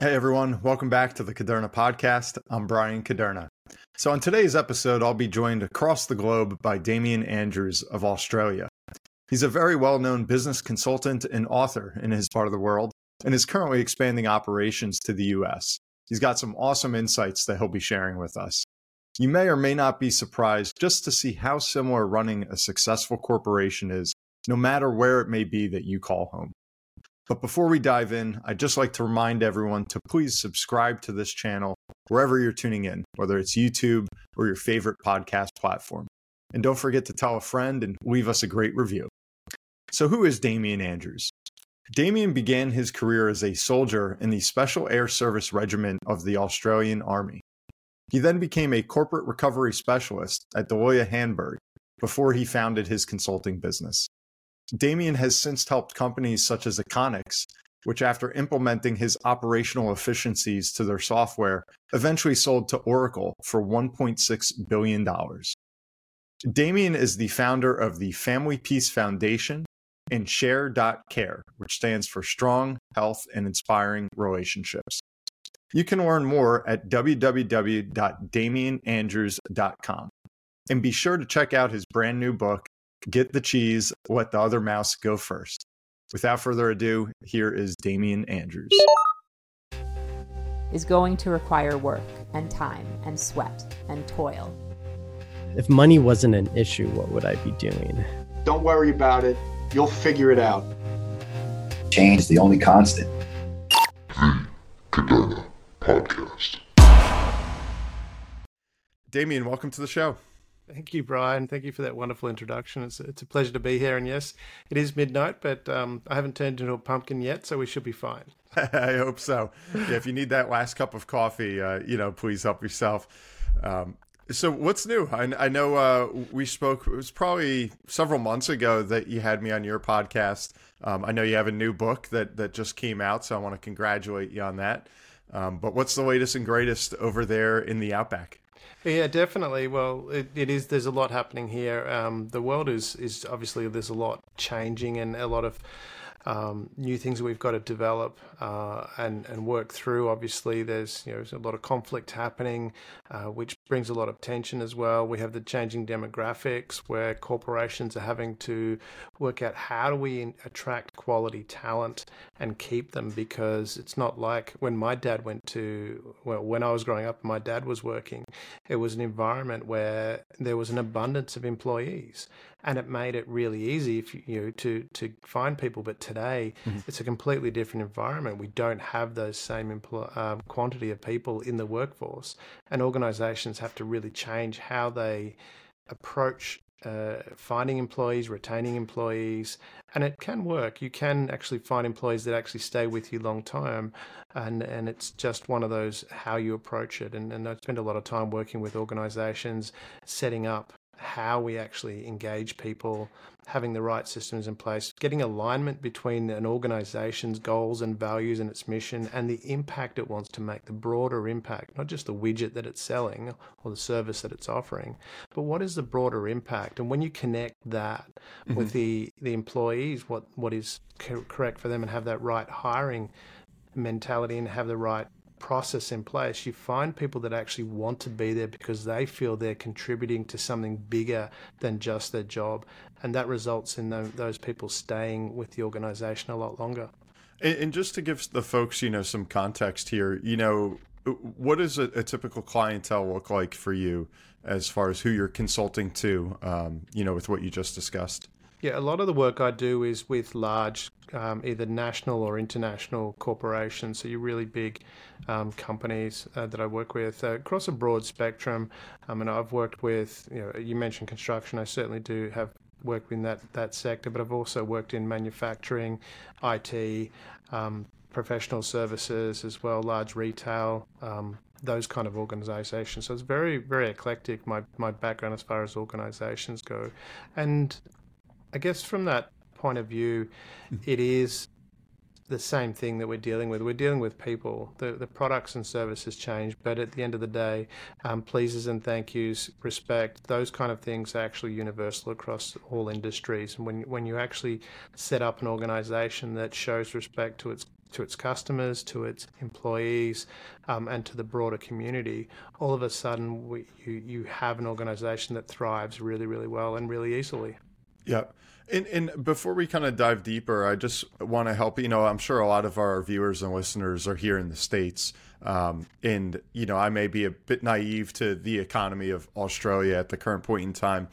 Hey everyone, welcome back to the Kuderna podcast. I'm Bryan Kuderna. So, on today's episode, I'll be joined across the globe by Damian Andrews of Australia. He's a very well known business consultant and author in his part of the world and is currently expanding operations to the US. He's got some awesome insights that he'll be sharing with us. You may or may not be surprised just to see how similar running a successful corporation is, no matter where it may be that you call home. But before we dive in, I'd just like to remind everyone to please subscribe to this channel wherever you're tuning in, whether it's YouTube or your favorite podcast platform. And don't forget to tell a friend and leave us a great review. So, who is Damian Andrews? Damian began his career as a soldier in the Special Air Service Regiment of the Australian Army. He then became a corporate recovery specialist at D'Aloia Handberg before he founded his consulting business. Damian has since helped companies such as Aconex, which, after implementing his operational efficiencies to their software, eventually sold to Oracle for $1.6 billion. Damian is the founder of the Family Peace Foundation and Shair.care, which stands for Strong, Health, and Inspiring Relationships. You can learn more at www.damianandrews.com. And be sure to check out his brand new book, Get the Cheese, Let the Other Mouse Go First. Without further ado, here is Damian Andrews. Is going to require work and time and sweat and toil. If money wasn't an issue, what would I be doing? Don't worry about it. You'll figure it out. Change is the only constant. The Kuderna Podcast. Damian, welcome to the show. Thank you, Bryan. Thank you for that wonderful introduction. It's, it's a pleasure to be here. And yes, it is midnight, but um, I haven't turned into a pumpkin yet, so we should be fine. I hope so. Yeah, if you need that last cup of coffee, uh, you know, please help yourself. Um, so, what's new? I, I know uh, we spoke. It was probably several months ago that you had me on your podcast. Um, I know you have a new book that that just came out, so I want to congratulate you on that. Um, but what's the latest and greatest over there in the Outback? Yeah, definitely. Well, it, it is. There's a lot happening here. Um, the world is is obviously there's a lot changing and a lot of um, new things that we've got to develop uh, and and work through. Obviously, there's you know there's a lot of conflict happening, uh, which brings a lot of tension as well. We have the changing demographics where corporations are having to work out how do we attract quality talent and keep them because it's not like when my dad went to well when I was growing up, my dad was working. It was an environment where there was an abundance of employees and it made it really easy if you, you know, to to find people. But today, mm-hmm. it's a completely different environment. We don't have those same um, quantity of people in the workforce, and organisations have to really change how they approach uh, finding employees, retaining employees, and it can work. You can actually find employees that actually stay with you long term, and and it's just one of those how you approach it. And, and I spend a lot of time working with organisations, setting up how we actually engage people, having the right systems in place, getting alignment between an organization's goals and values and its mission and the impact it wants to make, the broader impact, not just the widget that it's selling or the service that it's offering, but what is the broader impact? And when you connect that mm-hmm. with the, the employees, what, what is correct for them and have that right hiring mentality and have the right process in place, you find people that actually want to be there because they feel they're contributing to something bigger than just their job. And that results in those people staying with the organization a lot longer. And, just to give the folks, you know, some context here, you know, what does a, a typical clientele look like for you as far as who you're consulting to, um, you know, with what you just discussed? Yeah, a lot of the work I do is with large, um, either national or international corporations. So, you're really big um, companies uh, that I work with uh, across a broad spectrum. Um, and I've worked with, you know, you mentioned construction. I certainly do have worked in that, that sector, but I've also worked in manufacturing, IT, um, professional services as well, large retail, um, those kind of organizations. So it's very, very eclectic, my, my background as far as organizations go. And I guess from that point of view, it is the same thing that we're dealing with. We're dealing with people. The the products and services change, but at the end of the day, um, pleases and thank yous, respect, those kind of things are actually universal across all industries. And when when you actually set up an organization that shows respect to its to its customers, to its employees, um, and to the broader community, all of a sudden we, you you have an organization that thrives really really well and really easily. Yeah. And, and before we kind of dive deeper, I just want to help. You know, I'm sure a lot of our viewers and listeners are here in the states, um, and you know, I may be a bit naive to the economy of Australia at the current point in time.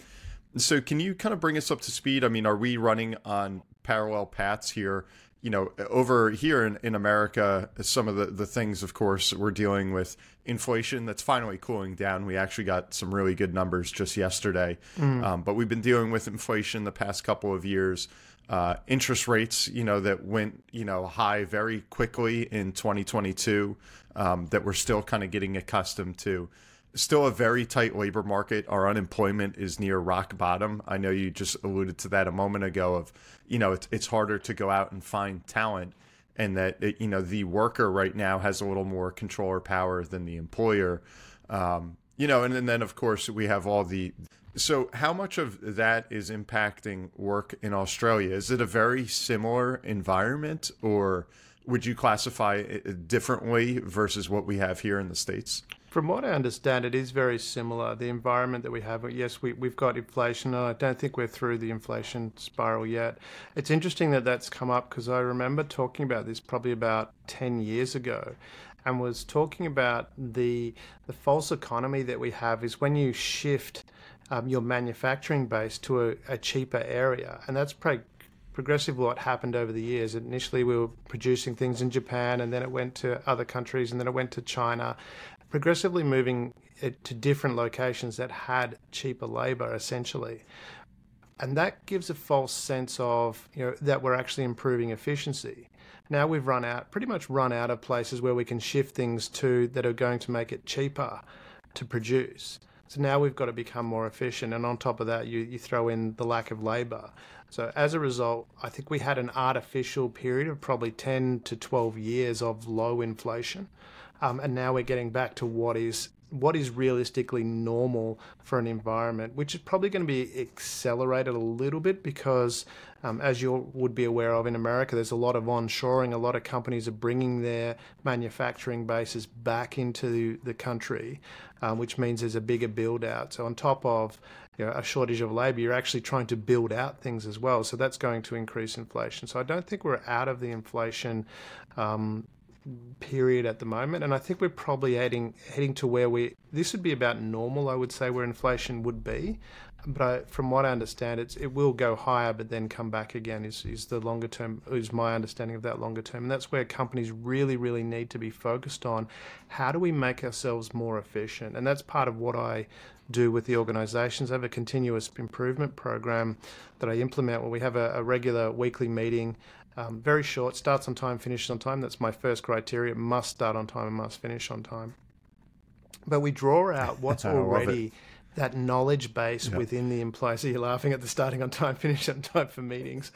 So, can you kind of bring us up to speed? I mean, are we running on parallel paths here? You know, over here in, in America, some of the, the things, of course, we're dealing with inflation that's finally cooling down. We actually got some really good numbers just yesterday. Mm. Um, but we've been dealing with inflation the past couple of years. Uh, interest rates, you know, that went, you know, high very quickly in 2022 um, that we're still kind of getting accustomed to. Still a very tight labor market. Our unemployment is near rock bottom. I know you just alluded to that a moment ago of, you know, it's, it's harder to go out and find talent and that it, you know the worker right now has a little more control or power than the employer. Um, you know, and, and then of course we have all the. So, how much of that is impacting work in Australia? Is it a very similar environment, or would you classify it differently versus what we have here in the states? From what I understand, it is very similar. The environment that we have, yes, we, we've got inflation. And I don't think we're through the inflation spiral yet. It's interesting that that's come up because I remember talking about this probably about 10 years ago and was talking about the, the false economy that we have is when you shift um, your manufacturing base to a, a cheaper area. And that's pretty progressively what happened over the years. Initially, we were producing things in Japan, and then it went to other countries, and then it went to China, progressively moving it to different locations that had cheaper labor essentially. And that gives a false sense of you know that we're actually improving efficiency. Now we've run out pretty much run out of places where we can shift things to that are going to make it cheaper to produce. So now we've got to become more efficient. And on top of that you, you throw in the lack of labor. So as a result i think we had an artificial period of probably 10 to 12 years of low inflation um, and now we're getting back to what is what is realistically normal for an environment, which is probably going to be accelerated a little bit because, um, as you would be aware of in America, there's a lot of onshoring. A lot of companies are bringing their manufacturing bases back into the country, um, which means there's a bigger build out. So, on top of you know, a shortage of labor, you're actually trying to build out things as well. So, that's going to increase inflation. So, I don't think we're out of the inflation. Um, period at the moment, and I think we're probably heading heading to where we this would be about normal. I would say where inflation would be, but I, from what I understand, it's it will go higher, but then come back again. Is is the longer term? Is my understanding of that longer term, and that's where companies really really need to be focused on. How do we make ourselves more efficient? And that's part of what I do with the organisations. I have a continuous improvement program that I implement where we have a, a regular weekly meeting um, very short, starts on time, finishes on time. That's my first criteria. Must start on time and must finish on time. But we draw out what's already that knowledge base yep. within the employee. So you're laughing at the starting on time, finish on time for meetings.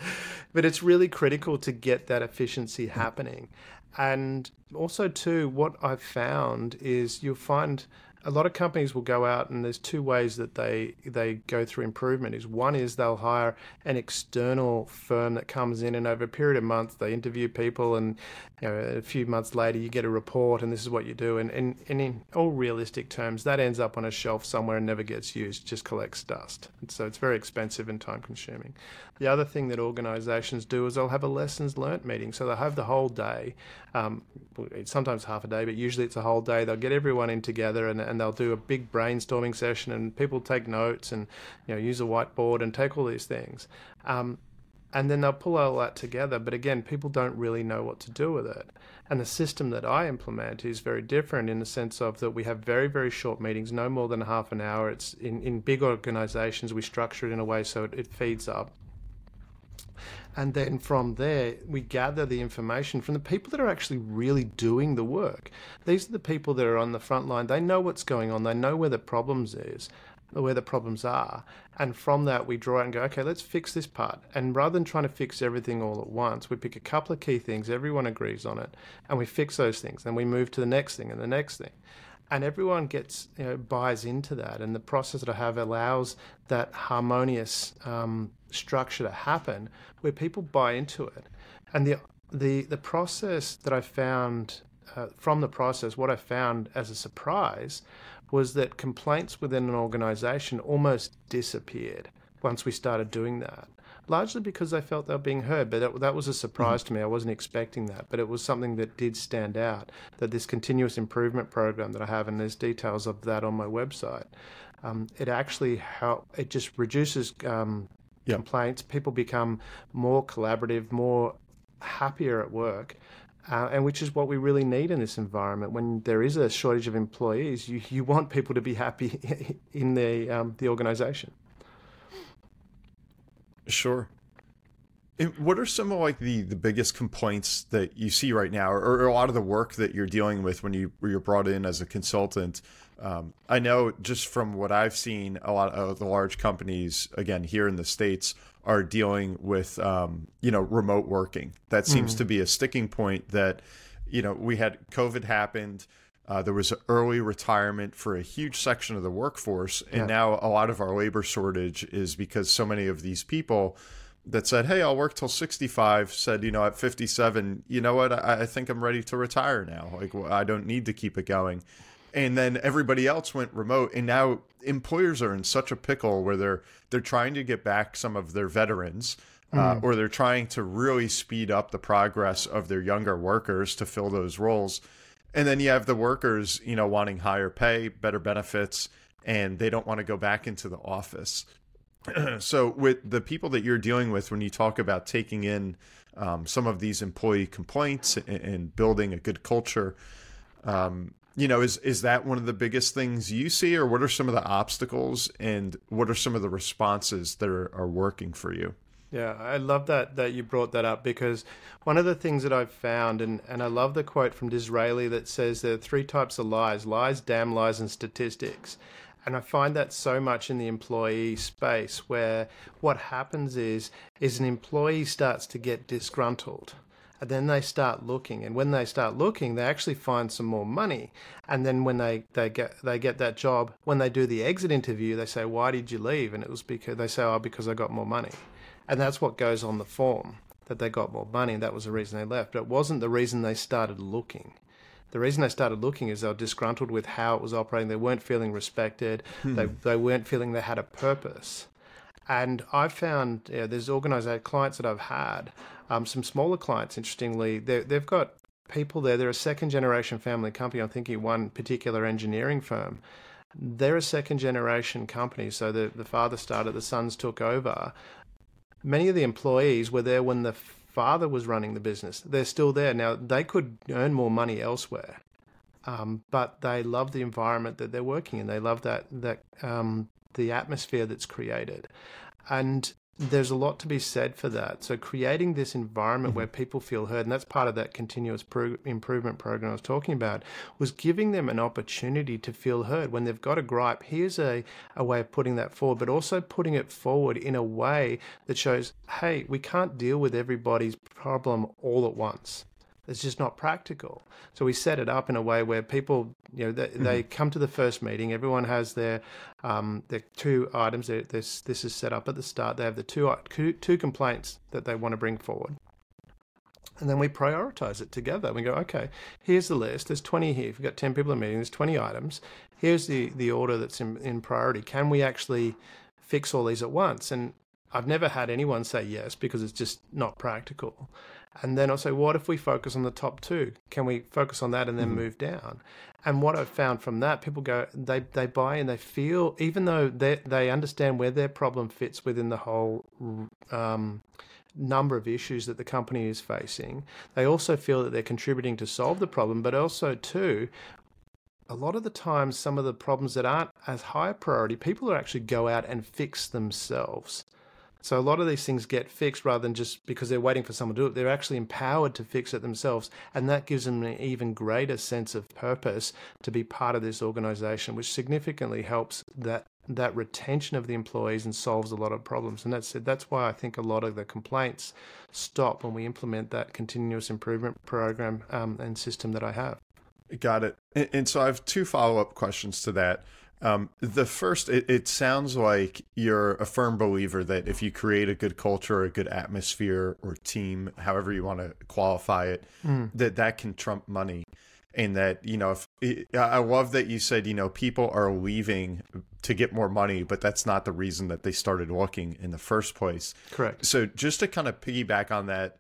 But it's really critical to get that efficiency happening. And also, too, what I've found is you'll find a lot of companies will go out and there's two ways that they they go through improvement is one is they'll hire an external firm that comes in and over a period of months they interview people and you know, a few months later you get a report and this is what you do. And, and, and in all realistic terms that ends up on a shelf somewhere and never gets used just collects dust. And so it's very expensive and time consuming. The other thing that organizations do is they'll have a lessons learnt meeting. So they'll have the whole day um, sometimes half a day but usually it's a whole day. They'll get everyone in together and, and they'll do a big brainstorming session and people take notes and you know use a whiteboard and take all these things. Um, and then they'll pull all that together but again people don't really know what to do with it. And the system that i implement is very different in the sense of that we have very very short meetings no more than half an hour. It's in, in big organizations we structure it in a way so it, it feeds up and then from there, we gather the information from the people that are actually really doing the work. These are the people that are on the front line. They know what's going on, they know where the problems is. where the problems are. And from that, we draw out and go, okay, let's fix this part. And rather than trying to fix everything all at once, we pick a couple of key things, everyone agrees on it, and we fix those things. Then we move to the next thing and the next thing. And everyone gets, you know, buys into that. And the process that I have allows that harmonious um, structure to happen where people buy into it. And the, the, the process that I found uh, from the process, what I found as a surprise was that complaints within an organization almost disappeared once we started doing that. Largely because they felt they were being heard, but that, that was a surprise mm-hmm. to me. I wasn't expecting that, but it was something that did stand out. That this continuous improvement program that I have, and there's details of that on my website, um, it actually help. It just reduces um, complaints. People become more collaborative, more happier at work, uh, and which is what we really need in this environment. When there is a shortage of employees, you, you want people to be happy in the um, the organization. Sure. And what are some of like the, the biggest complaints that you see right now, or, or, a lot of the work that you're dealing with when you when you're brought in as a consultant? Um, I know just from what I've seen, a lot of the large companies, again here in the states, are dealing with um, you know remote working. That seems mm. to be a sticking point. That you know we had COVID happened. Uh, there was early retirement for a huge section of the workforce, and yeah. now a lot of our labor shortage is because so many of these people that said, "Hey, I'll work till 65," said, "You know, at 57, you know what? I, I think I'm ready to retire now. Like, well, I don't need to keep it going." And then everybody else went remote, and now employers are in such a pickle where they're they're trying to get back some of their veterans. Uh, mm. or they're trying to really speed up the progress of their younger workers to fill those roles. And then you have the workers, you know, wanting higher pay, better benefits, and they don't want to go back into the office. so, with the people that you're dealing with, when you talk about taking in um, some of these employee complaints and, and building a good culture, um, you know, is is that one of the biggest things you see, or what are some of the obstacles, and what are some of the responses that are, are working for you? Yeah, I love that that you brought that up because one of the things that I've found, and, and I love the quote from Disraeli that says there are three types of lies lies, damn lies, and statistics. And I find that so much in the employee space where what happens is is an employee starts to get disgruntled and then they start looking. And when they start looking they actually find some more money. And then when they, they get they get that job when they do the exit interview they say why did you leave? And it was because they say oh because i got more money and that's what goes on the form that they got more money and that was the reason they left but it wasn't the reason they started looking the reason they started looking is they were disgruntled with how it was operating they weren't feeling respected hmm. they, they weren't feeling they had a purpose and I've found yeah, there's organized clients that I've had um, some smaller clients, interestingly, they've got people there. They're a second generation family company. I'm thinking one particular engineering firm. They're a second generation company. So the, the father started, the sons took over. Many of the employees were there when the father was running the business. They're still there. Now, they could earn more money elsewhere. Um, but they love the environment that they're working in. They love that that um, the atmosphere that's created, and there's a lot to be said for that. So creating this environment mm-hmm. where people feel heard, and that's part of that continuous pro- improvement program I was talking about, was giving them an opportunity to feel heard when they've got a gripe. Here's a, a way of putting that forward, but also putting it forward in a way that shows, hey, we can't deal with everybody's problem all at once. It's just not practical. So we set it up in a way where people, you know, they, mm-hmm. they come to the first meeting. Everyone has their um, their two items. This this is set up at the start. They have the two two complaints that they want to bring forward, and then we prioritize it together. We go, okay, here's the list. There's 20 here. If we've got 10 people in a meeting, there's 20 items. Here's the the order that's in, in priority. Can we actually fix all these at once? And I've never had anyone say yes because it's just not practical. And then I'll say, what if we focus on the top two? Can we focus on that and then mm. move down? And what I've found from that, people go, they, they buy and they feel, even though they, they understand where their problem fits within the whole um, number of issues that the company is facing, they also feel that they're contributing to solve the problem, but also, too, a lot of the times, some of the problems that aren't as high priority, people will actually go out and fix themselves. So a lot of these things get fixed rather than just because they're waiting for someone to do it. They're actually empowered to fix it themselves. And that gives them an even greater sense of purpose to be part of this organization, which significantly helps that that retention of the employees and solves a lot of problems. And that's that's why I think a lot of the complaints stop when we implement that continuous improvement program um, and system that I have. Got it. And, and so I have two follow up questions to that. Um, the first, it, it, sounds like you're a firm believer that if you create a good culture, a good atmosphere, or team, however you want to qualify it, mm. that that can trump money. And that you know, if I love that you said you know people are leaving to get more money, but that's not the reason that they started looking in the first place. Correct. So just to kind of piggyback on that,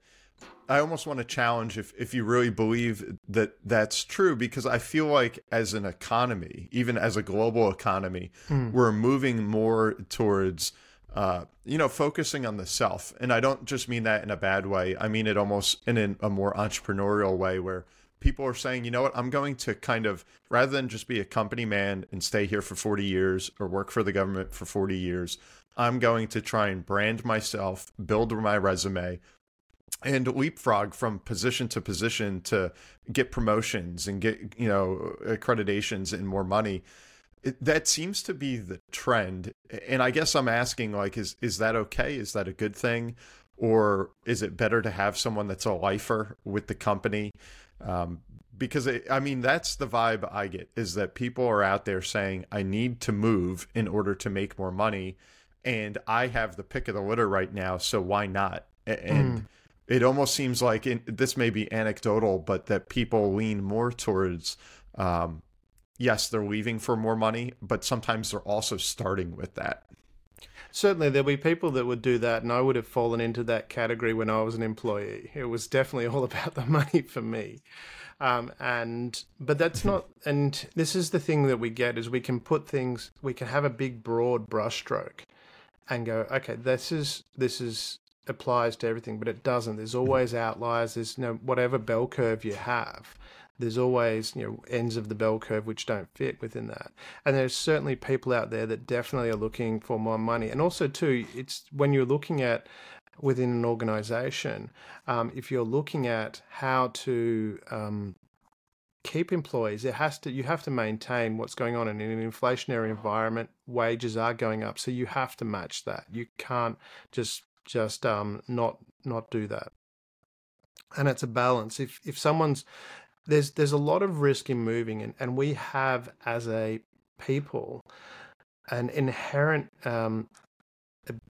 I almost want to challenge if, if you really believe that that's true, because I feel like as an economy, even as a global economy, mm. we're moving more towards, uh, you know, focusing on the self. And I don't just mean that in a bad way. I mean it almost in a more entrepreneurial way where people are saying, you know what, I'm going to kind of, rather than just be a company man and stay here for 40 years or work for the government for 40 years, I'm going to try and brand myself, build my resume, and leapfrog from position to position to get promotions and get you know accreditations and more money. It, that seems to be the trend. And i guess i'm asking like is is that okay? Is that a good thing? Or is it better to have someone that's a lifer with the company? Um, because it, i mean that's the vibe i get is that people are out there saying i need to move in order to make more money and i have the pick of the litter right now so why not? And mm it almost seems like in, this may be anecdotal, but that people lean more towards, um, yes, they're leaving for more money, but sometimes they're also starting with that. Certainly, there'll be people that would do that, and I would have fallen into that category when I was an employee. It was definitely all about the money for me. Um, and but that's not and this is the thing that we get is we can put things we can have a big broad brushstroke and go okay this is this is applies to everything, but it doesn't. There's always outliers. There's you know whatever bell curve you have. There's always you know ends of the bell curve which don't fit within that, and there's certainly people out there that definitely are looking for more money. And also too, it's when you're looking at within an organization, um, if you're looking at how to um, keep employees, it has to you have to maintain what's going on in an inflationary environment. Wages are going up, so you have to match that. You can't just just um, not not do that. And it's a balance. If if someone's there's there's a lot of risk in moving, and, and we have as a people an inherent um,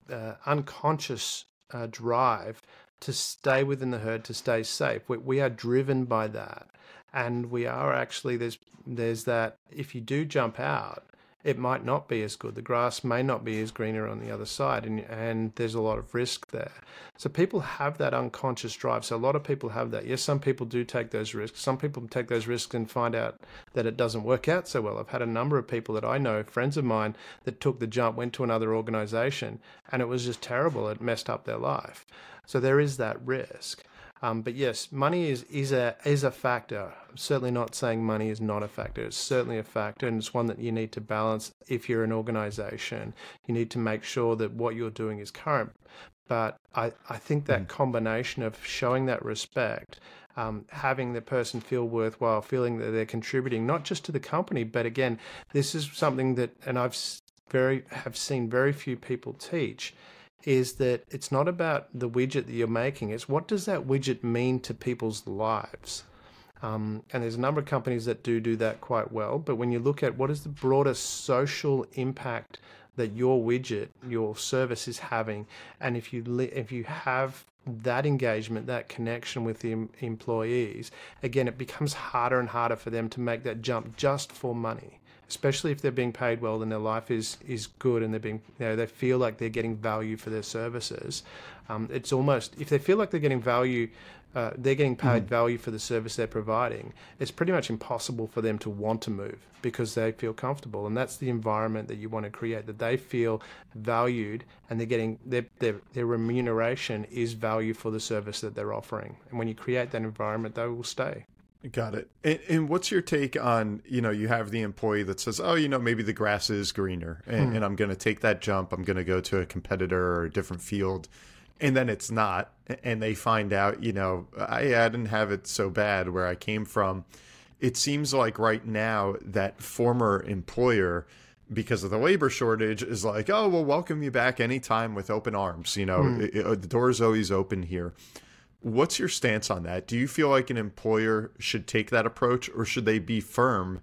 uh, unconscious uh, drive to stay within the herd, to stay safe. We, we are driven by that, and we are actually there's there's that if you do jump out, it might not be as good. The grass may not be as greener on the other side, and and there's a lot of risk there. So people have that unconscious drive. So a lot of people have that. Yes, some people do take those risks. Some people take those risks and find out that it doesn't work out so well. I've had a number of people that I know, friends of mine, that took the jump, went to another organization, and it was just terrible. It messed up their life. So there is that risk. Um, but yes, money is is a is a factor. I'm certainly not saying money is not a factor. It's certainly a factor, and it's one that you need to balance if you're an organisation. You need to make sure that what you're doing is current. But I, I think that mm. combination of showing that respect, um, having the person feel worthwhile, feeling that they're contributing not just to the company, but again, this is something that, and I've very have seen very few people teach is that it's not about the widget that you're making, it's what does that widget mean to people's lives? Um, and there's a number of companies that do do that quite well. But when you look at what is the broader social impact that your widget, your service is having, and if you if you have that engagement, that connection with the employees, again, it becomes harder and harder for them to make that jump just for money especially if they're being paid well and their life is is good and they're being you know they feel like they're getting value for their services. Um, it's almost if they feel like they're getting value. Uh, they're getting paid mm. value for the service they're providing. It's pretty much impossible for them to want to move because they feel comfortable, and that's the environment that you want to create. That they feel valued, and they're getting their their, their remuneration is value for the service that they're offering. And when you create that environment, they will stay. Got it. And, and, what's your take on, you know, you have the employee that says, oh, you know, maybe the grass is greener and, hmm. and I'm going to take that jump. I'm going to go to a competitor or a different field. And then it's not. And they find out, you know, I, I didn't have it so bad where I came from. It seems like right now that former employer because of the labor shortage is like, oh, we'll welcome you back anytime with open arms. You know, Hmm. it- it- the door is always open here. What's your stance on that? Do you feel like an employer should take that approach or should they be firm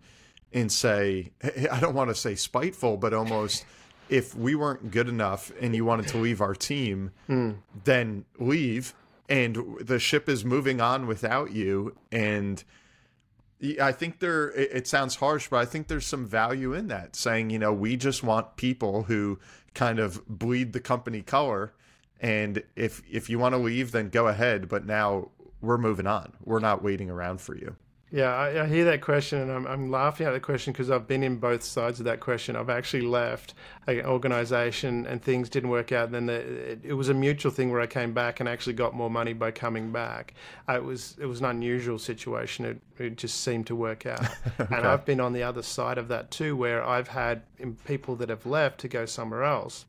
and say, I don't want to say spiteful, but almost if we weren't good enough and you wanted to leave our team, hmm. then leave and the ship is moving on without you and I think there it it sounds harsh but I think there's some value in that saying you know we just want people who kind of bleed the company color and if if you want to leave then go ahead but now we're moving on we're not waiting around for you Yeah, I, I hear that question, and I'm, I'm laughing at the question because I've been in both sides of that question. I've actually left an organization, and things didn't work out. And then the, it, it was a mutual thing where I came back and actually got more money by coming back. Uh, it was it was an unusual situation. It, it just seemed to work out. And I've been on the other side of that too, where I've had people that have left to go somewhere else.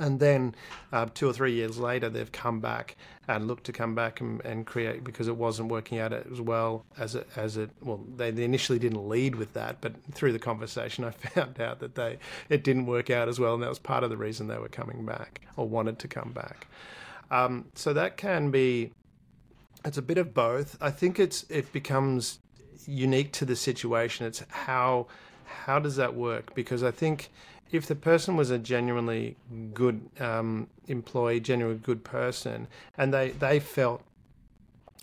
And then uh, two or three years later, they've come back and looked to come back and, and create because it wasn't working out as well as it, as it. Well, they, they initially didn't lead with that, but through the conversation, I found out that they it didn't work out as well, and that was part of the reason they were coming back or wanted to come back. Um, so that can be. It's a bit of both. I think it's it becomes unique to the situation. It's how how does that work? Because I think if the person was a genuinely good um, employee, genuinely good person, and they, they felt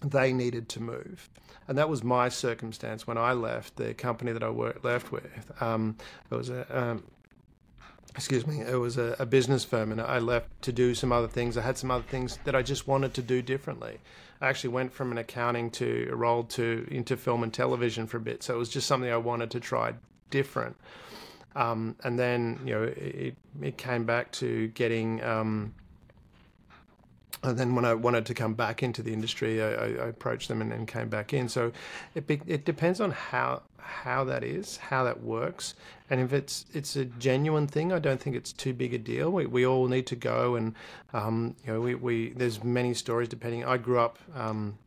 they needed to move. And that was my circumstance when I left the company that I worked left with. Um, it was a um, excuse me, it was a, a business firm, and I left to do some other things. I had some other things that I just wanted to do differently. I actually went from an accounting to a role to into film and television for a bit, so it was just something I wanted to try different. Um, and then you know it, it came back to getting. Um, and then when I wanted to come back into the industry, I, I approached them and, and came back in. So it it depends on how how that is, how that works, and if it's it's a genuine thing, I don't think it's too big a deal. We, we all need to go, and um, you know we, we there's many stories depending. I grew up. Um,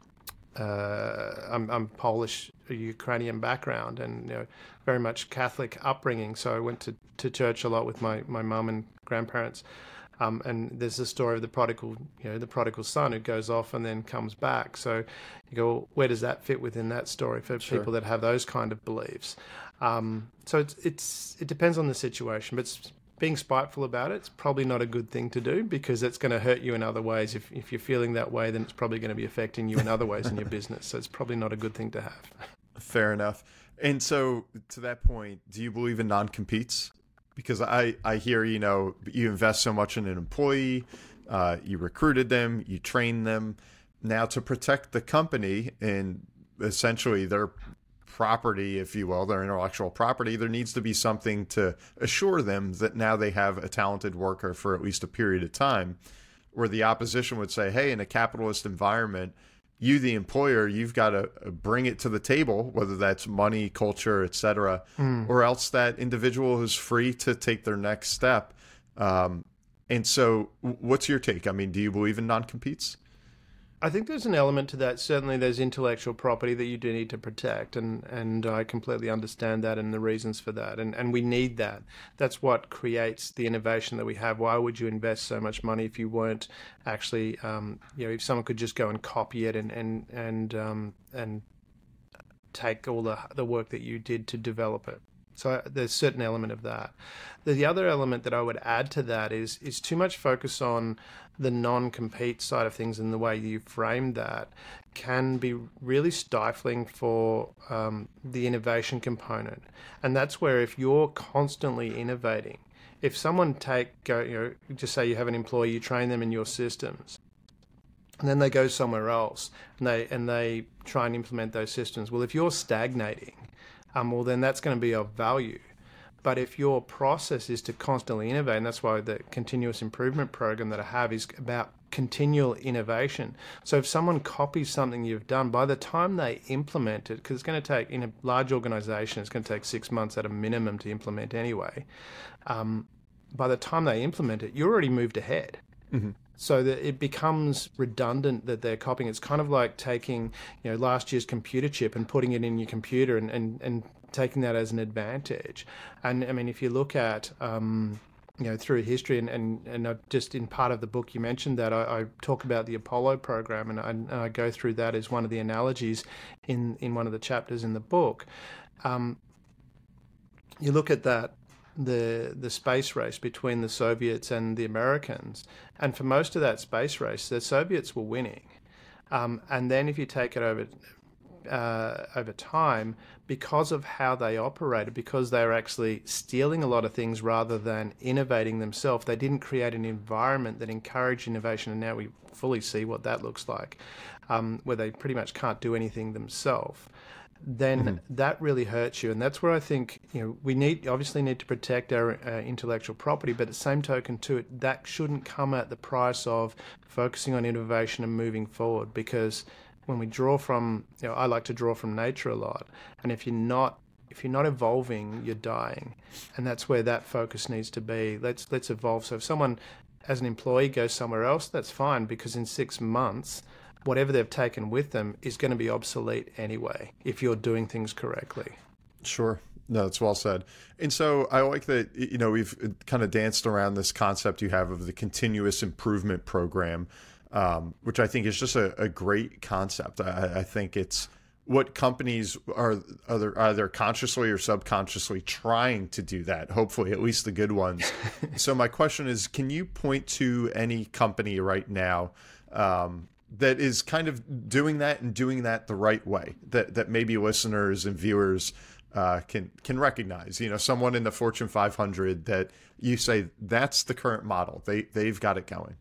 uh, I'm, I'm Polish, Ukrainian background, and you know, very much Catholic upbringing. So I went to, to church a lot with my my mum and grandparents. Um, and there's the story of the prodigal, you know, the prodigal son who goes off and then comes back. So you go, well, where does that fit within that story for people that have those kind of beliefs? Um, so it's it's it depends on the situation, but being spiteful about it, it's probably not a good thing to do because it's going to hurt you in other ways. If if you're feeling that way, then it's probably going to be affecting you in other ways in your business. So it's probably not a good thing to have. Fair enough. And so, to that point, do you believe in non competes? Because I, I hear, you know, you invest so much in an employee, uh, you recruited them, you trained them. Now, to protect the company and essentially their property, if you will, their intellectual property, there needs to be something to assure them that now they have a talented worker for at least a period of time. Where the opposition would say, hey, in a capitalist environment, you the employer you've got to bring it to the table whether that's money culture etc or else that individual is free to take their next step. Um, and so what's your take? I mean do you believe in non-competes I think there's an element to that. Certainly, there's intellectual property that you do need to protect, and, and I completely understand that and the reasons for that. And, and we need that. That's what creates the innovation that we have. Why would you invest so much money if you weren't actually, um, you know, if someone could just go and copy it and and and um, and take all the the work that you did to develop it? So uh, there's a certain element of that. The other element that I would add to that is is too much focus on the non-compete side of things and the way you frame that can be really stifling for um, the innovation component. And that's where if you're constantly innovating, if someone take go, you know, just say you have an employee, you train them in your systems, and then they go somewhere else and they and they try and implement those systems. Well, if you're stagnating, um, well then that's going to be of value. But if your process is to constantly innovate, and that's why the continuous improvement program that I have is about continual innovation. So if someone copies something you've done, by the time they implement it, because it's going to take, in a large organization, it's going to take six months at a minimum to implement anyway. Um, by the time they implement it, you're already moved ahead. So that it becomes redundant that they're copying. It's kind of like taking, you know, last year's computer chip and putting it in your computer and, and, and taking that as an advantage. And I mean, if you look at, um, you know, through history and, and, and just in part of the book you mentioned that I, I talk about the Apollo program and I, and I, go through that as one of the analogies in, in one of the chapters in the book. Um, you look at that the the space race between the Soviets and the Americans, and for most of that space race, the Soviets were winning. Um, and then if you take it over uh, over time, because of how they operated, because they were actually stealing a lot of things rather than innovating themselves, they didn't create an environment that encouraged innovation. And now we fully see what that looks like, um, where they pretty much can't do anything themselves then mm-hmm. that really hurts you. And that's where I think you know we need obviously need to protect our uh, intellectual property, but at the same token, to it that shouldn't come at the price of focusing on innovation and moving forward. Because when we draw from, you know, I like to draw from nature a lot, and if you're not if you're not evolving, you're dying, and that's where that focus needs to be. Let's let's evolve. So if someone as an employee goes somewhere else, that's fine because in six months whatever they've taken with them is going to be obsolete anyway if you're doing things correctly. Sure. No, that's well said. And so I like that, you know, we've kind of danced around this concept you have of the continuous improvement program, um, which I think is just a, a great concept. I, I, think it's what companies are either, either consciously or subconsciously trying to do that, hopefully, at least the good ones. so my question is can you point to any company right now um, that is kind of doing that and doing that the right way that that maybe listeners and viewers uh, can can recognize. You know, someone in the Fortune 500 that you say that's the current model. They they've got it going.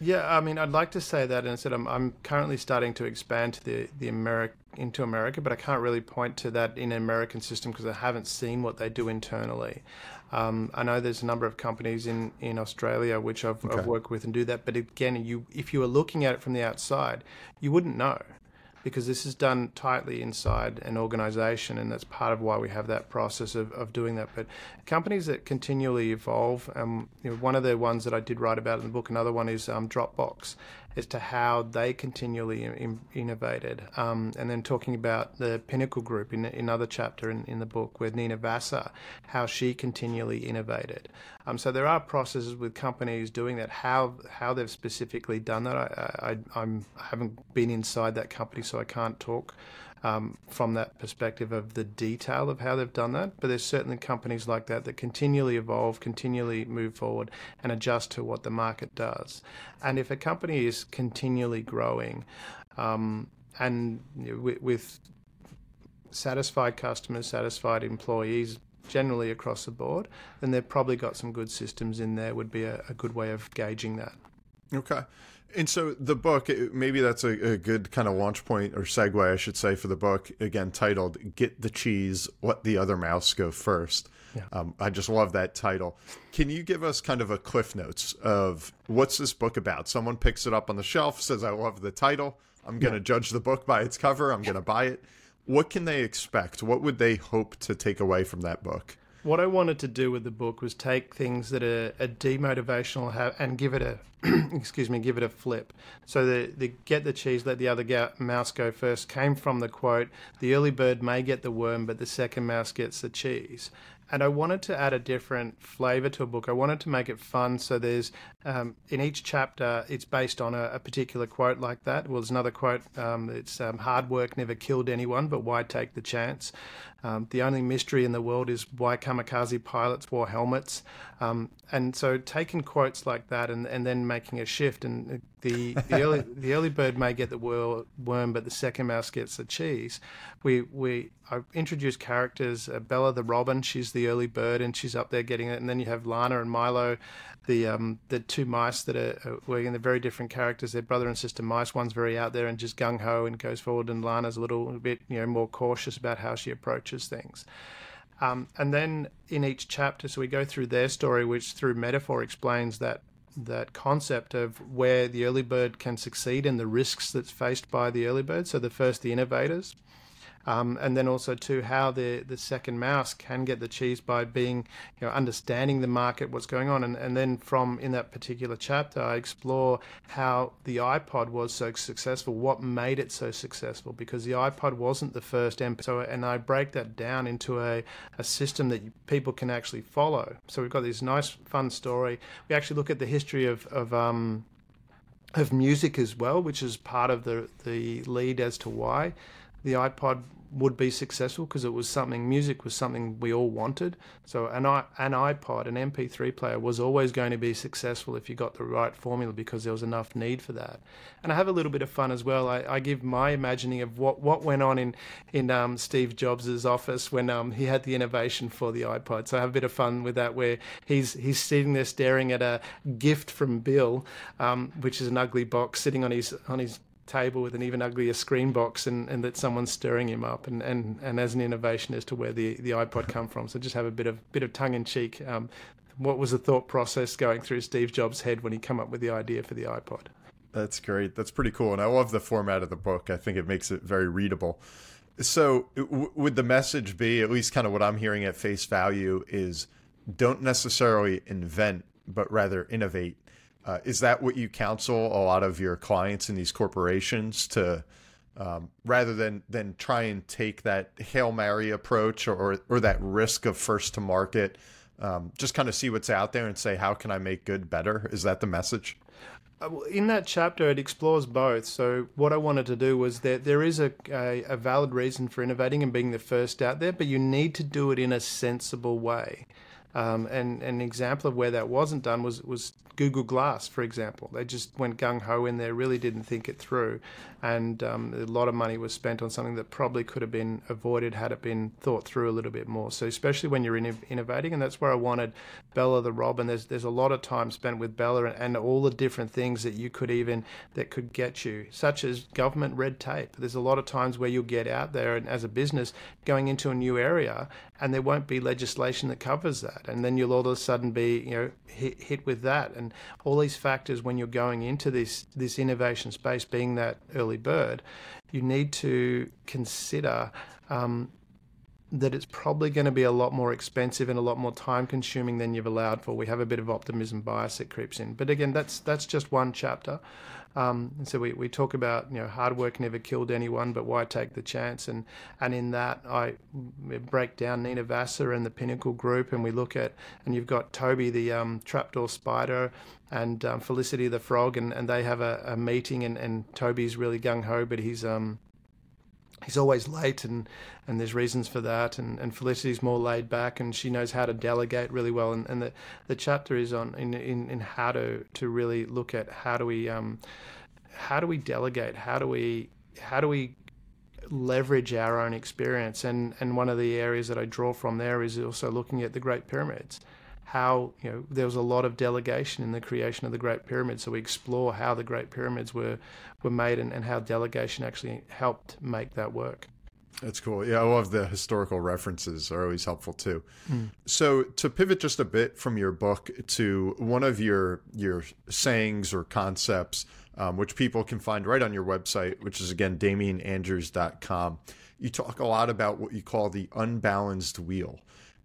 Yeah, I mean, I'd like to say that, and I said I'm, I'm currently starting to expand to the the America into America, but I can't really point to that in an American system because I haven't seen what they do internally. Um, I know there's a number of companies in, in Australia which I've, okay. I've worked with and do that, but again, you if you were looking at it from the outside, you wouldn't know because this is done tightly inside an organization, and that's part of why we have that process of, of doing that. But companies that continually evolve, um, you know, one of the ones that I did write about in the book, another one is um, Dropbox as to how they continually in, innovated. Um, and then talking about the Pinnacle Group in another chapter in, in the book with Nina Vassar, how she continually innovated. Um, so there are processes with companies doing that. How how they've specifically done that, I, I, I'm, I haven't been inside that company, so I can't talk um, from that perspective of the detail of how they've done that. But there's certainly companies like that that continually evolve, continually move forward, and adjust to what the market does. And if a company is continually growing, um, and with, with satisfied customers, satisfied employees, generally across the board, then they've probably got some good systems in there. Would be a, a good way of gauging that. Okay. And so the book, maybe that's a, a, good kind of launch point or segue, I should say, for the book. Again, titled "Get the Cheese, Let the Other Mouse Go First. Yeah. Um, I just love that title. Can you give us kind of a cliff notes of what's this book about? Someone picks it up on the shelf, says, "I love the title. I'm going to yeah. judge the book by its cover. I'm going to buy it." What can they expect? What would they hope to take away from that book? What I wanted to do with the book was take things that are, are demotivational and give it a excuse me, give it a flip. So the the get the cheese, let the other mouse go first came from the quote: "The early bird may get the worm, but the second mouse gets the cheese." And I wanted to add a different flavor to a book. I wanted to make it fun. So there's um, in each chapter, it's based on a, a, particular quote like that. Well, there's another quote. Um, it's um, hard work never killed anyone, but why take the chance? Um, the only mystery in the world is why kamikaze pilots wore helmets. Um, and so taking quotes like that and, and then making a shift and the the early the early bird may get the worm, but the second mouse gets the cheese. We we I introduced characters. Uh, Bella the robin, she's the early bird, and she's up there getting it. And then you have Lana and Milo, the um the two mice that are, are working. They're very different characters. They're brother and sister mice. One's very out there and just gung ho and goes forward, and Lana's a little bit you know more cautious about how she approaches things. Um, and then in each chapter, so we go through their story, which through metaphor explains that that concept of where the early bird can succeed and the risks that's faced by the early bird. So the first, the innovators, um, and then also to how the the second mouse can get the cheese by being you know understanding the market, what's going on, and and then from in that particular chapter, I explore how the iPod was so successful, what made it so successful, because the iPod wasn't the first MP. So and I break that down into a a system that people can actually follow. So we've got this nice fun story. We actually look at the history of of um, of music as well, which is part of the the lead as to why the iPod would be successful because it was something music was something we all wanted. So an, an ipod an mp3 player was always going to be successful if you got the right formula because there was enough need for that. And i have a little bit of fun as well. I, I give my imagining of what, what went on in, in um, steve jobs's office when um, he had the innovation for the ipod. So i have a bit of fun with that where he's he's sitting there staring at a gift from bill um, which is an ugly box sitting on his on his table with an even uglier screen box and, and that someone's stirring him up and, and, and as an innovation as to where the, the iPod come from. So just have a bit of bit of tongue in cheek. Um, what was the thought process going through Steve Jobs' head when he came up with the idea for the iPod? That's great. That's pretty cool. And I love the format of the book. I think it makes it very readable. So, w- would the message be, at least kind of what I'm hearing at face value, is don't necessarily invent, but rather innovate uh, is that what you counsel a lot of your clients in these corporations to, um, rather than than try and take that hail mary approach or or that risk of first to market, um, just kind of see what's out there and say how can I make good better? Is that the message? Uh, in that chapter, it explores both. So what I wanted to do was that there is a, a, a valid reason for innovating and being the first out there, but you need to do it in a sensible way. Um, and, and, an example of where that wasn't done was was Google Glass, for example. They just went gung ho in there, really didn't think it through. And um, a lot of money was spent on something that probably could have been avoided had it been thought through a little bit more. So, especially when you're in, innovating, and that's where I wanted Bella the Robin. There's, there's a lot of time spent with Bella and, and all the different things that you could even, that could get you, such as government red tape. There's a lot of times where you'll get out there and as a business going into a new area and there won't be legislation that covers that. And then you'll all of a sudden be, you know, hit, hit with that. And all these factors when you're going into this this innovation space, being that early bird, you need to consider. Um, that it's probably going to be a lot more expensive and a lot more time consuming than you've allowed for. We have a bit of optimism bias that creeps in, but again, that's that's just one chapter. Um, and so we, we talk about you know hard work never killed anyone, but why take the chance? And and in that I break down Nina Vassar and the Pinnacle Group, and we look at and you've got Toby the um, trapdoor spider and um, Felicity the frog, and, and they have a, a meeting, and, and Toby's really gung ho, but he's um he's always late and and there's reasons for that and, and Felicity's more laid back and she knows how to delegate really well and, and the, the chapter is on in, in, in how to to really look at how do we um how do we delegate? How do we how do we leverage our own experience? And and one of the areas that I draw from there is also looking at the Great Pyramids how you know there was a lot of delegation in the creation of the Great Pyramid. So we explore how the Great Pyramids were were made and, and how delegation actually helped make that work. That's cool. Yeah, I love the historical references are always helpful too. Mm. So to pivot just a bit from your book to one of your your sayings or concepts, um, which people can find right on your website, which is again damianandrews.com. You talk a lot about what you call the unbalanced wheel.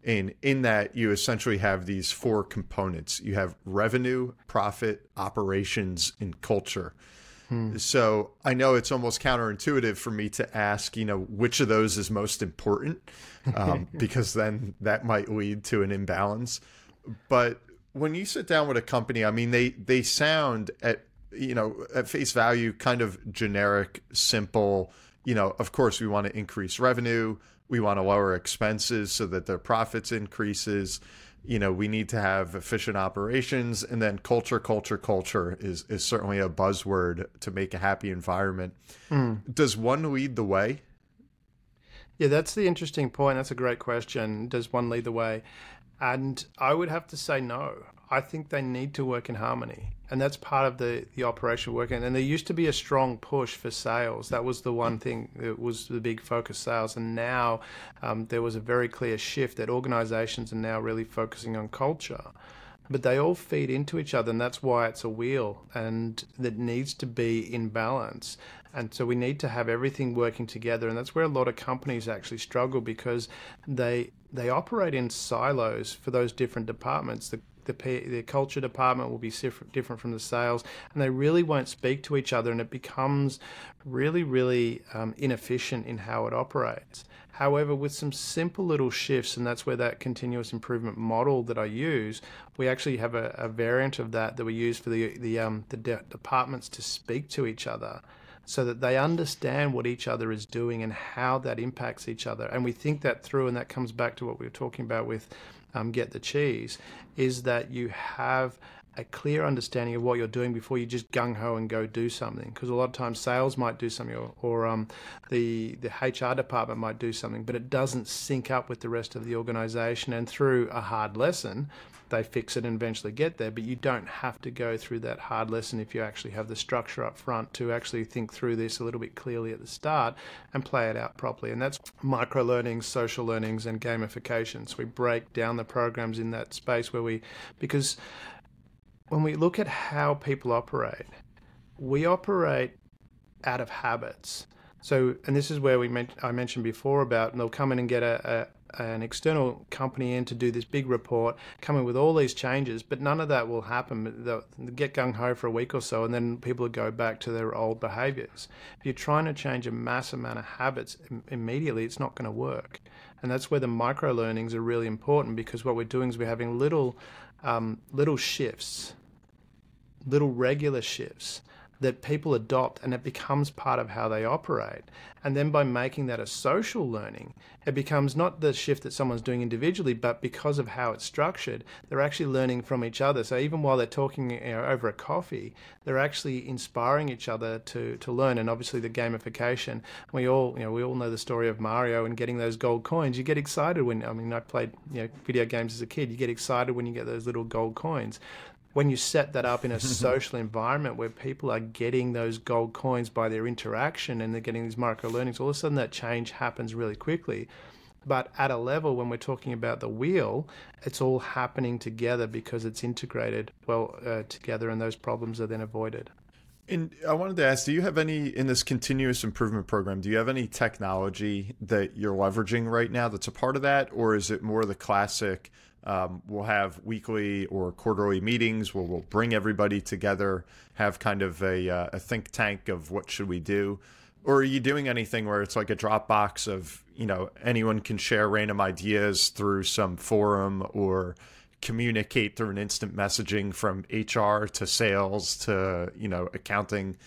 And in that, you essentially have these four components you have revenue, profit, operations, and culture. Hmm. So I know it's almost counterintuitive for me to ask, you know, which of those is most important, um, because then that might lead to an imbalance. But when you sit down with a company, I mean, they they sound at you know at face value kind of generic, simple. You know, of course, we want to increase revenue we want to lower expenses so that their profits increases. You know we need to have efficient operations. And then culture culture culture is is certainly a buzzword to make a happy environment. Mm. does one lead the way? Yeah that's the interesting point. That's a great question. Does one lead the way? And i would have to say no I think they need to work in harmony. And that's part of the, the operation working. And there used to be a strong push for sales. That was the one thing that was the big focus sales. And now um, there was a very clear shift that organizations are now really focusing on culture. but they all feed into each other, and that's why it's a wheel, and that needs to be in balance. And so we need to have everything working together, and that's where a lot of companies actually struggle because they they operate in silos for those different departments. The the, the culture department will be different from the sales, and they really won't speak to each other, and it becomes really, really um, inefficient in how it operates. However, with some simple little shifts, and that's where that continuous improvement model that I use, we actually have a, a variant of that that we use for the the, um, the de- departments to speak to each other, so that they understand what each other is doing and how that impacts each other. And we think that through, and that comes back to what we were talking about with um, get the cheese, is that you have a clear understanding of what you're doing before you just gung ho and go do something. Because a lot of times sales might do something, or, or um, the the HR department might do something, but it doesn't sync up with the rest of the organization. And through a hard lesson, they fix it and eventually get there. But you don't have to go through that hard lesson if you actually have the structure up front to actually think through this a little bit clearly at the start and play it out properly. And that's micro learnings, social learnings, and gamifications. We break down the programs in that space where we, because when we look at how people operate, we operate out of habits. So, and this is where we meant, I mentioned before about and they'll come in and get a, a, an external company in to do this big report, coming with all these changes, but none of that will happen. They'll get gung ho for a week or so, and then people will go back to their old behaviors. If you're trying to change a mass amount of habits immediately, it's not going to work. And that's where the micro learnings are really important because what we're doing is we're having little, um, little shifts little regular shifts that people adopt and it becomes part of how they operate. And then by making that a social learning, it becomes not the shift that someone's doing individually, but because of how it's structured, they're actually learning from each other. So even while they're talking you know, over a coffee, they're actually inspiring each other to, to learn. And obviously the gamification, we all you know we all know the story of Mario and getting those gold coins. You get excited when I mean I played you know video games as a kid. You get excited when you get those little gold coins when you set that up in a social environment where people are getting those gold coins by their interaction and they're getting these micro learnings, all of a sudden that change happens really quickly. But at a level, when we're talking about the wheel, it's all happening together because it's integrated well uh, together, and those problems are then avoided. And I wanted to ask, do you have any in this continuous improvement program? Do you have any technology that you're leveraging right now that's a part of that, or is it more the classic? Um, we'll have weekly or quarterly meetings where we'll bring everybody together, have kind of a, uh, a think tank of what should we do, or are you doing anything where it's like a Dropbox of you know anyone can share random ideas through some forum or communicate through an instant messaging from HR to sales to you know accounting.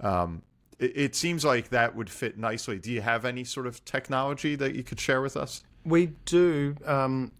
Um, it, it seems like that would fit nicely. Do you have any sort of technology that you could share with us? We do. Um,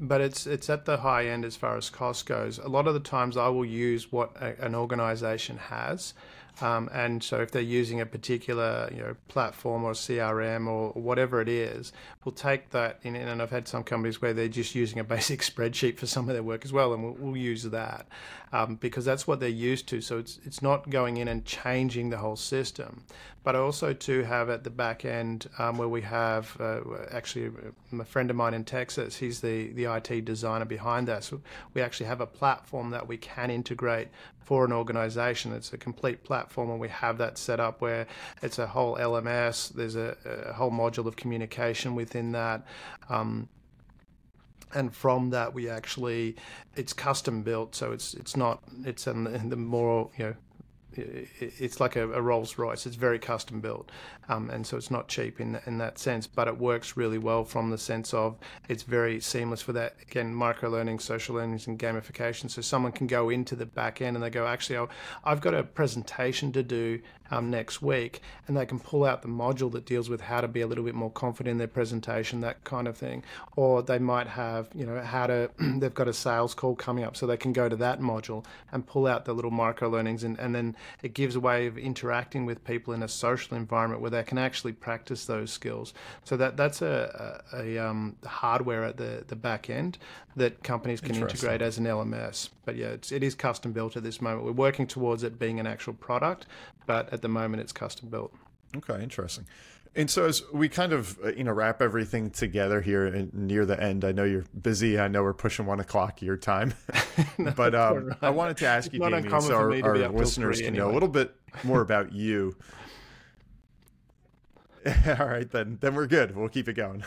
but it's it's at the high end as far as cost goes. A lot of the times, I will use what a, an organization has, um, and so if they're using a particular you know platform or CRM or whatever it is, we'll take that in. And I've had some companies where they're just using a basic spreadsheet for some of their work as well, and we'll, we'll use that um, because that's what they're used to. So it's it's not going in and changing the whole system, but also to have at the back end um, where we have uh, actually a friend of mine in Texas. He's the the IT designer behind that. So we actually have a platform that we can integrate for an organization. It's a complete platform, and we have that set up where it's a whole LMS. There's a, a whole module of communication within that. Um, and from that we actually it's custom built so it's it's not it's in the, in the more you know it's like a, a Rolls Royce. It's very custom built, um, and so it's not cheap in in that sense. But it works really well from the sense of it's very seamless for that again micro learning, social learning, and gamification. So someone can go into the back end and they go, actually, i I've got a presentation to do um, next week, and they can pull out the module that deals with how to be a little bit more confident in their presentation, that kind of thing. Or they might have, you know, how to, they've got a sales call coming up, so they can go to that module and pull out the little micro learnings, and, and then it gives a way of interacting with people in a social environment where they can actually practice those skills. So that that's a, a, a um, hardware at the, the back end that companies can integrate as an LMS. But yeah, it's, it is custom built at this moment. We're working towards it being an actual product, but at the moment it's custom built. Okay, interesting. And so, as we kind of uh, you know wrap everything together here and near the end, I know you're busy. I know we're pushing one o'clock your time, no, but um, right. I wanted to ask it's you, Damian, so our, our listeners can anyway. know a little bit more about you. All right, then then we're good. We'll keep it going.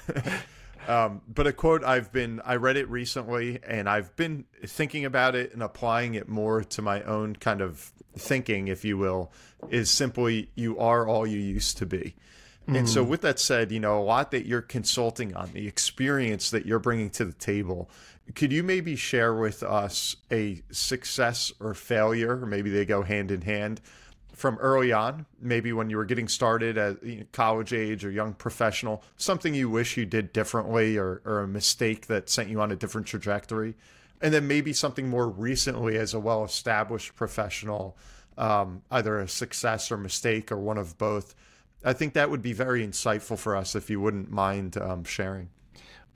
Um, but a quote I've been I read it recently, and I've been thinking about it and applying it more to my own kind of thinking, if you will, is simply "You are all you used to be." Mm. And so, mm. with that said, you know, a lot that you're consulting on, the experience that you're bringing to the table, could you maybe share with us a success or failure, or maybe they go hand in hand, from early on, maybe when you were getting started at college age or young professional, something you wish you did differently or, or a mistake that sent you on a different trajectory? And then maybe something more recently as a well established professional, um, either a success or mistake or one of both I think that would be very insightful for us if you wouldn't mind um, sharing.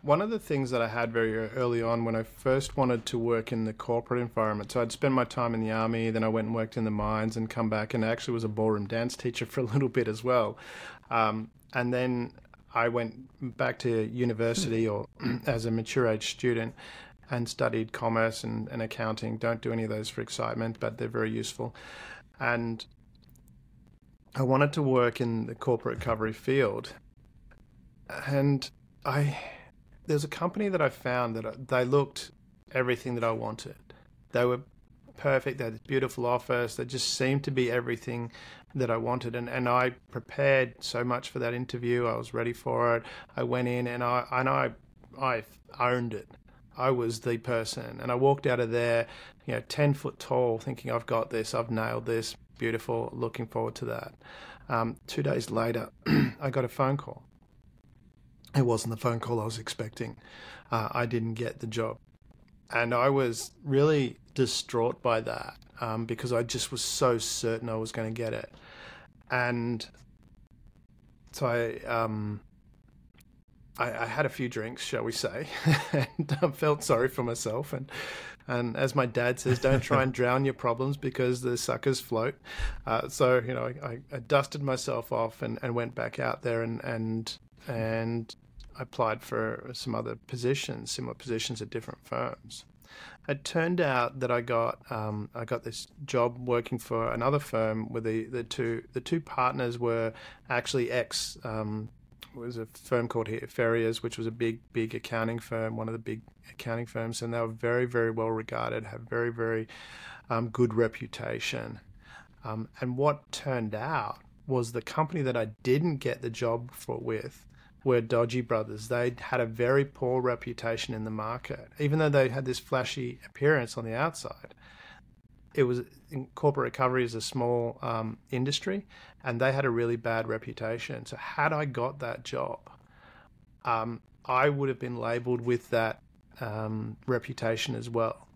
One of the things that I had very early on when I first wanted to work in the corporate environment, so I'd spend my time in the army, then I went and worked in the mines and come back and actually was a ballroom dance teacher for a little bit as well. Um, and then I went back to university or as a mature age student and studied commerce and, and accounting. Don't do any of those for excitement, but they're very useful. And I wanted to work in the corporate recovery field, and I there's a company that I found that they looked everything that I wanted. They were perfect. They had this beautiful office. They just seemed to be everything that I wanted. And, and I prepared so much for that interview. I was ready for it. I went in and I and I I owned it. I was the person. And I walked out of there, you know, ten foot tall, thinking I've got this, I've nailed this, beautiful. Looking forward to that. Um, two days later, I got a phone call. It wasn't the phone call I was expecting. Uh, I didn't get the job. And I was really distraught by that um, because I just was so certain I was going to get it. And so I, um, I, I, had a few drinks, shall we say, and I felt sorry for myself. And and as my dad says, don't try and drown your problems because the suckers float. Uh, so you know, I, I, dusted myself off and, and went back out there and and and applied for some other positions, similar positions at different firms. It turned out that I got um, I got this job working for another firm where the, the two the two partners were actually ex um, was a firm called Ferriers, which was a big, big accounting firm, one of the big accounting firms, and they were very, very well regarded, have very, very um, good reputation. Um, and what turned out was the company that I didn't get the job for with were Dodgy Brothers. They had a very poor reputation in the market, even though they had this flashy appearance on the outside it was corporate recovery is a small um, industry, and they had a really bad reputation. So had I got that job, um, I would have been labelled with that um, reputation as well.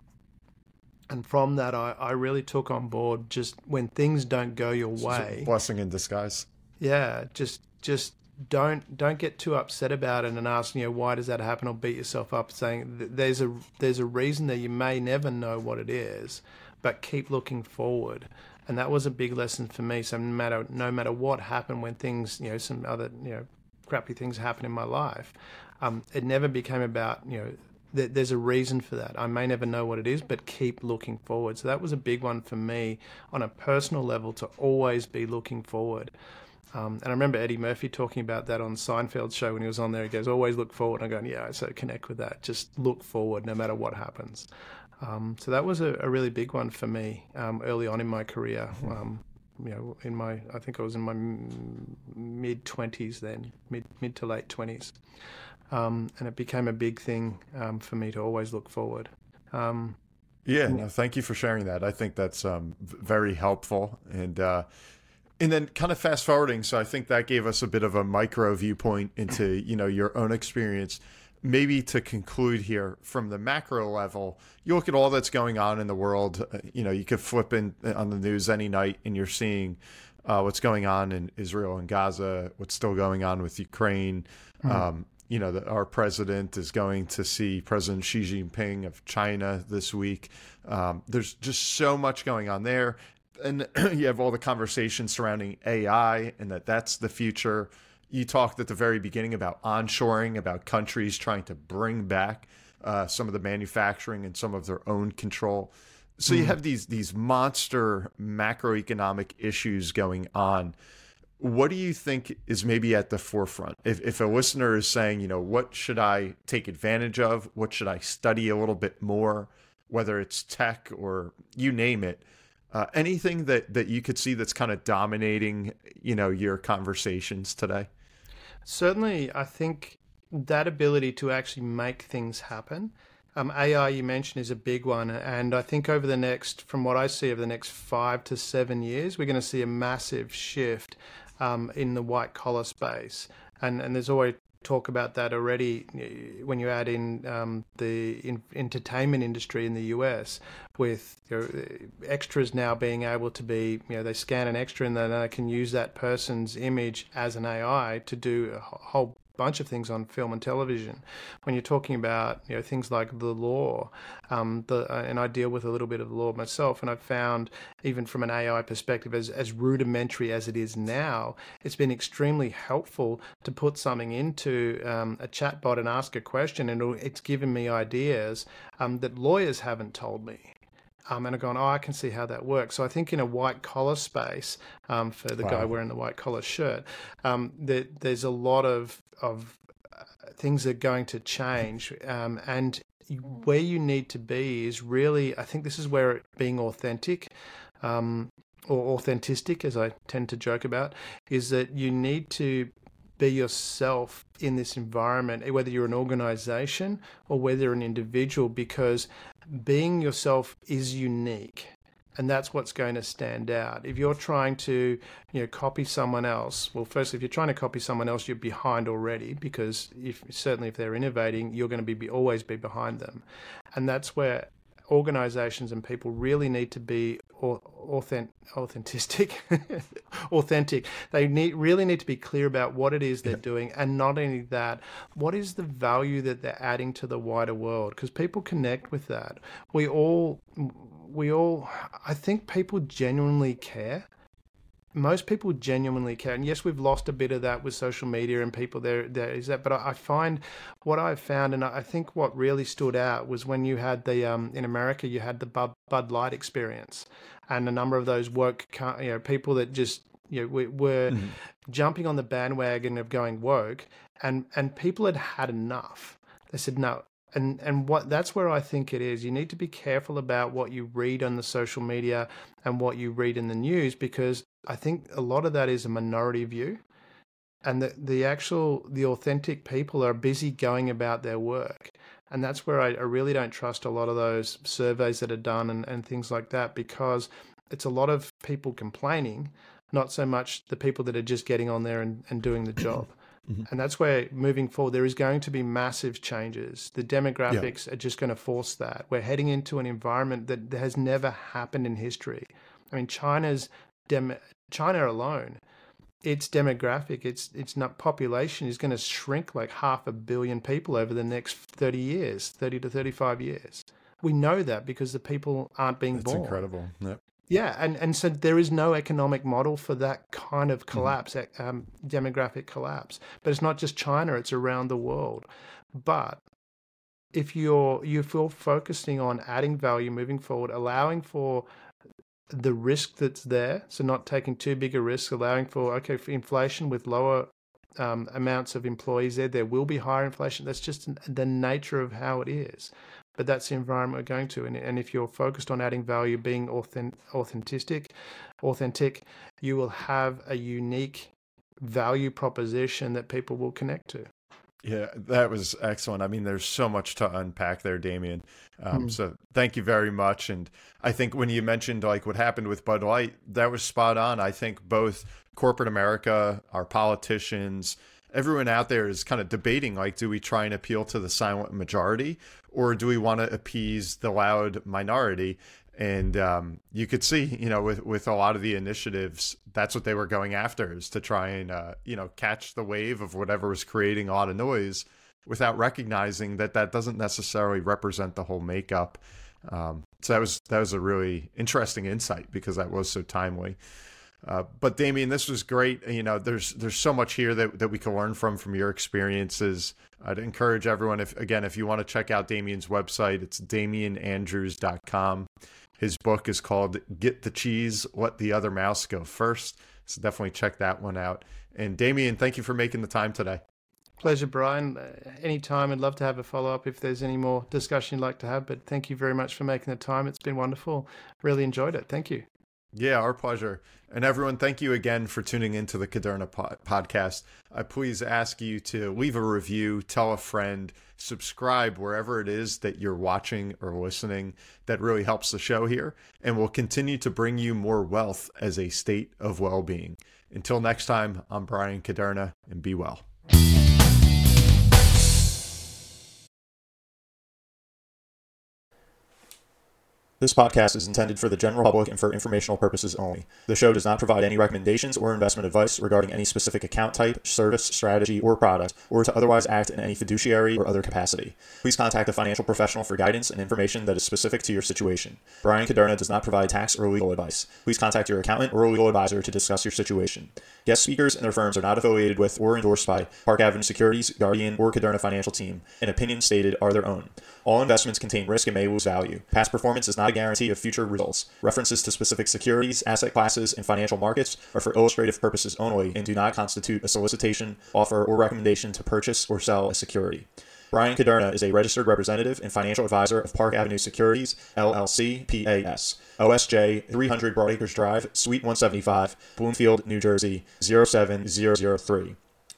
And from that, I, I really took on board just when things don't go your way. blessing in disguise. Yeah, just just don't don't get too upset about it and ask you know why does that happen or beat yourself up saying there's a there's a reason that you may never know what it is but keep looking forward. And that was a big lesson for me. So no matter no matter what happened when things, you know, some other, you know, crappy things happen in my life, um, it never became about, you know, th- there's a reason for that. I may never know what it is, but keep looking forward. So that was a big one for me on a personal level to always be looking forward. Um, and I remember Eddie Murphy talking about that on Seinfeld's show when he was on there. He goes, "Always look forward." And I'm going, "Yeah." So connect with that. Just look forward, no matter what happens. Um, so that was a, a, really big one for me um, early on in my career. Um, you know, in my I think I was in my m- mid twenties then, mid mid to late twenties, um, and it became a big thing um, for me to always look forward. Um, yeah, no, thank you for sharing that. I think that's very helpful and. Uh, and then kind of fast forwarding so i think that gave us a bit of a micro viewpoint into you know your own experience maybe to conclude here from the macro level, you look at all that's going on in the world. Uh, you know, you could flip in uh, on the news any night, and you're seeing uh, what's going on in Israel and Gaza, what's still going on with Ukraine. Mm-hmm. Um, you know, the, our president is going to see President Xi Jinping of China this week. Um, there's just so much going on there, and you have all the conversations surrounding AI, and that that's the future you talked at the very beginning about onshoring, about countries trying to bring back uh, some of the manufacturing and some of their own control. So you have these these monster macroeconomic issues going on. What do you think is maybe at the forefront? If if a listener is saying, you know, what should I take advantage of? What should I study a little bit more? Whether it's tech or you name it, uh, anything that that you could see that's kind of dominating, you know, your conversations today. Certainly, I think that ability to actually make things happen. Um, AI, you mentioned, is a big one. And I think over the next, from what I see, over the next five to seven years, we're going to see a massive shift um, in the white collar space. And, and there's always talk about that already when you add in um, the in, entertainment industry in the US with know, extras now being able to be you know they scan an extra and then they can use that person's image as an AI to do a whole bunch of things on film and television. When you're talking about you know things like the law, um, the uh, and I deal with a little bit of law myself, and I've found even from an AI perspective, as as rudimentary as it is now, it's been extremely helpful to put something into um, a chatbot and ask a question, and it's given me ideas um, that lawyers haven't told me um, and I've gone, oh, I can see how that works. So I think in a white collar space, um, for the wow. guy wearing the white collar shirt, um, there, there's a lot of of uh, things that are going to change, um, and where you need to be is really, I think this is where being authentic. Um, or authentic, as I tend to joke about, is that you need to be yourself in this environment, whether you're an organization or whether an individual, because being yourself is unique and that's what's going to stand out. If you're trying to, you know, copy someone else, well, firstly, if you're trying to copy someone else, you're behind already because if certainly if they're innovating, you're going to be always be behind them, and that's where organizations and people really need to be authentic, authentic, authentic. They need really need to be clear about what it is they're yeah. doing, and not only that, what is the value that they're adding to the wider world? Because people connect with that. We all, we all, I think people genuinely care most people genuinely care. And yes, we've lost a bit of that with social media and people there. There is that, but I find what I've found, and I think what really stood out was when you had the um, in America, you had the Bud, Bud Light experience, and a number of those woke, you know, people that just you know were mm-hmm. jumping on the bandwagon of going woke, and and people had had enough. They said, no, and and what that's where I think it is. You need to be careful about what you read on the social media and what you read in the news because I think a lot of that is a minority view, and the the actual the authentic people are busy going about their work, and that's where I, I really don't trust a lot of those surveys that are done and, and things like that because it's a lot of people complaining, not so much the people that are just getting on there and, and doing the job. Mm-hmm. And that's where moving forward, there is going to be massive changes. The demographics yeah. are just going to force that. We're heading into an environment that has never happened in history. I mean, China's dem- China alone, its demographic, its its not population is going to shrink like half a billion people over the next thirty years, thirty to thirty five years. We know that because the people aren't being born. That's born. incredible. Yep. Yeah, and, and so there is no economic model for that kind of mm-hmm. collapse, mm-hmm. um, demographic collapse. But it's not just China; it's around the world. But if you're you feel focusing on adding value, moving forward, allowing for the risk that's there, so not taking too big a risk, allowing for okay for inflation with lower um, amounts of employees there, there will be higher inflation. That's just the nature of how it is but that's the environment we're going to. And, and if you're focused on adding value, being authentic, authentic, authentic, you will have a unique value proposition that people will connect to. Yeah, that was excellent. I mean, there's so much to unpack there, Damian. Um, mm. So thank you very much. And I think when you mentioned like what happened with Bud Light, that was spot on. I think both corporate America, our politicians, everyone out there is kind of debating like, do we try and appeal to the silent majority or do we want to appease the loud minority? And um, you could see, you know, with with a lot of the initiatives, that's what they were going after is to try and uh, you know catch the wave of whatever was creating a lot of noise, without recognizing that that doesn't necessarily represent the whole makeup. Um, so that was that was a really interesting insight because that was so timely. Uh, but Damian, this was great. You know, there's there's so much here that, that we can learn from from your experiences. I'd encourage everyone if again if you want to check out Damian's website, it's damianandrews.com. His book is called Get the Cheese, Let the Other Mouse Go First. So definitely check that one out. And Damian, thank you for making the time today. Pleasure, Bryan. Uh, anytime, I'd love to have a follow up if there's any more discussion you'd like to have. But thank you very much for making the time. It's been wonderful. Really enjoyed it. Thank you. Yeah, our pleasure. And everyone, thank you again for tuning into the Kuderna podcast. I please ask you to leave a review, tell a friend, subscribe wherever it is that you're watching or listening. That really helps the show here. And we'll continue to bring you more wealth as a state of well being. Until next time, I'm Bryan Kuderna, and be well. This podcast is intended for the general public and for informational purposes only. The show does not provide any recommendations or investment advice regarding any specific account type, service, strategy, or product, or to otherwise act in any fiduciary or other capacity. Please contact a financial professional for guidance and information that is specific to your situation. Bryan Kuderna does not provide tax or legal advice. Please contact your accountant or legal advisor to discuss your situation. Guest speakers and their firms are not affiliated with or endorsed by Park Avenue Securities, Guardian, or Kuderna Financial Team, and opinions stated are their own. All investments contain risk and may lose value. Past performance is not a guarantee of future results. References to specific securities, asset classes, and financial markets are for illustrative purposes only and do not constitute a solicitation, offer, or recommendation to purchase or sell a security. Bryan Kuderna is a registered representative and financial advisor of Park Avenue Securities, LLC, PAS. OSJ 300 Broadacres Drive, Suite 175, Bloomfield, New Jersey 07003.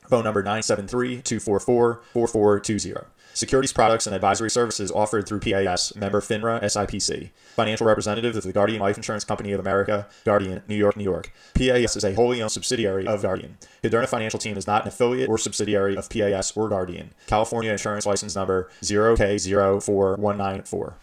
Phone number 973 244 4420. Securities products and advisory services offered through PAS, member FINRA SIPC. Financial representative of the Guardian Life Insurance Company of America, Guardian, New York, New York. PAS is a wholly owned subsidiary of Guardian. Kuderna Financial Team is not an affiliate or subsidiary of PAS or Guardian. California Insurance License Number 0K04194.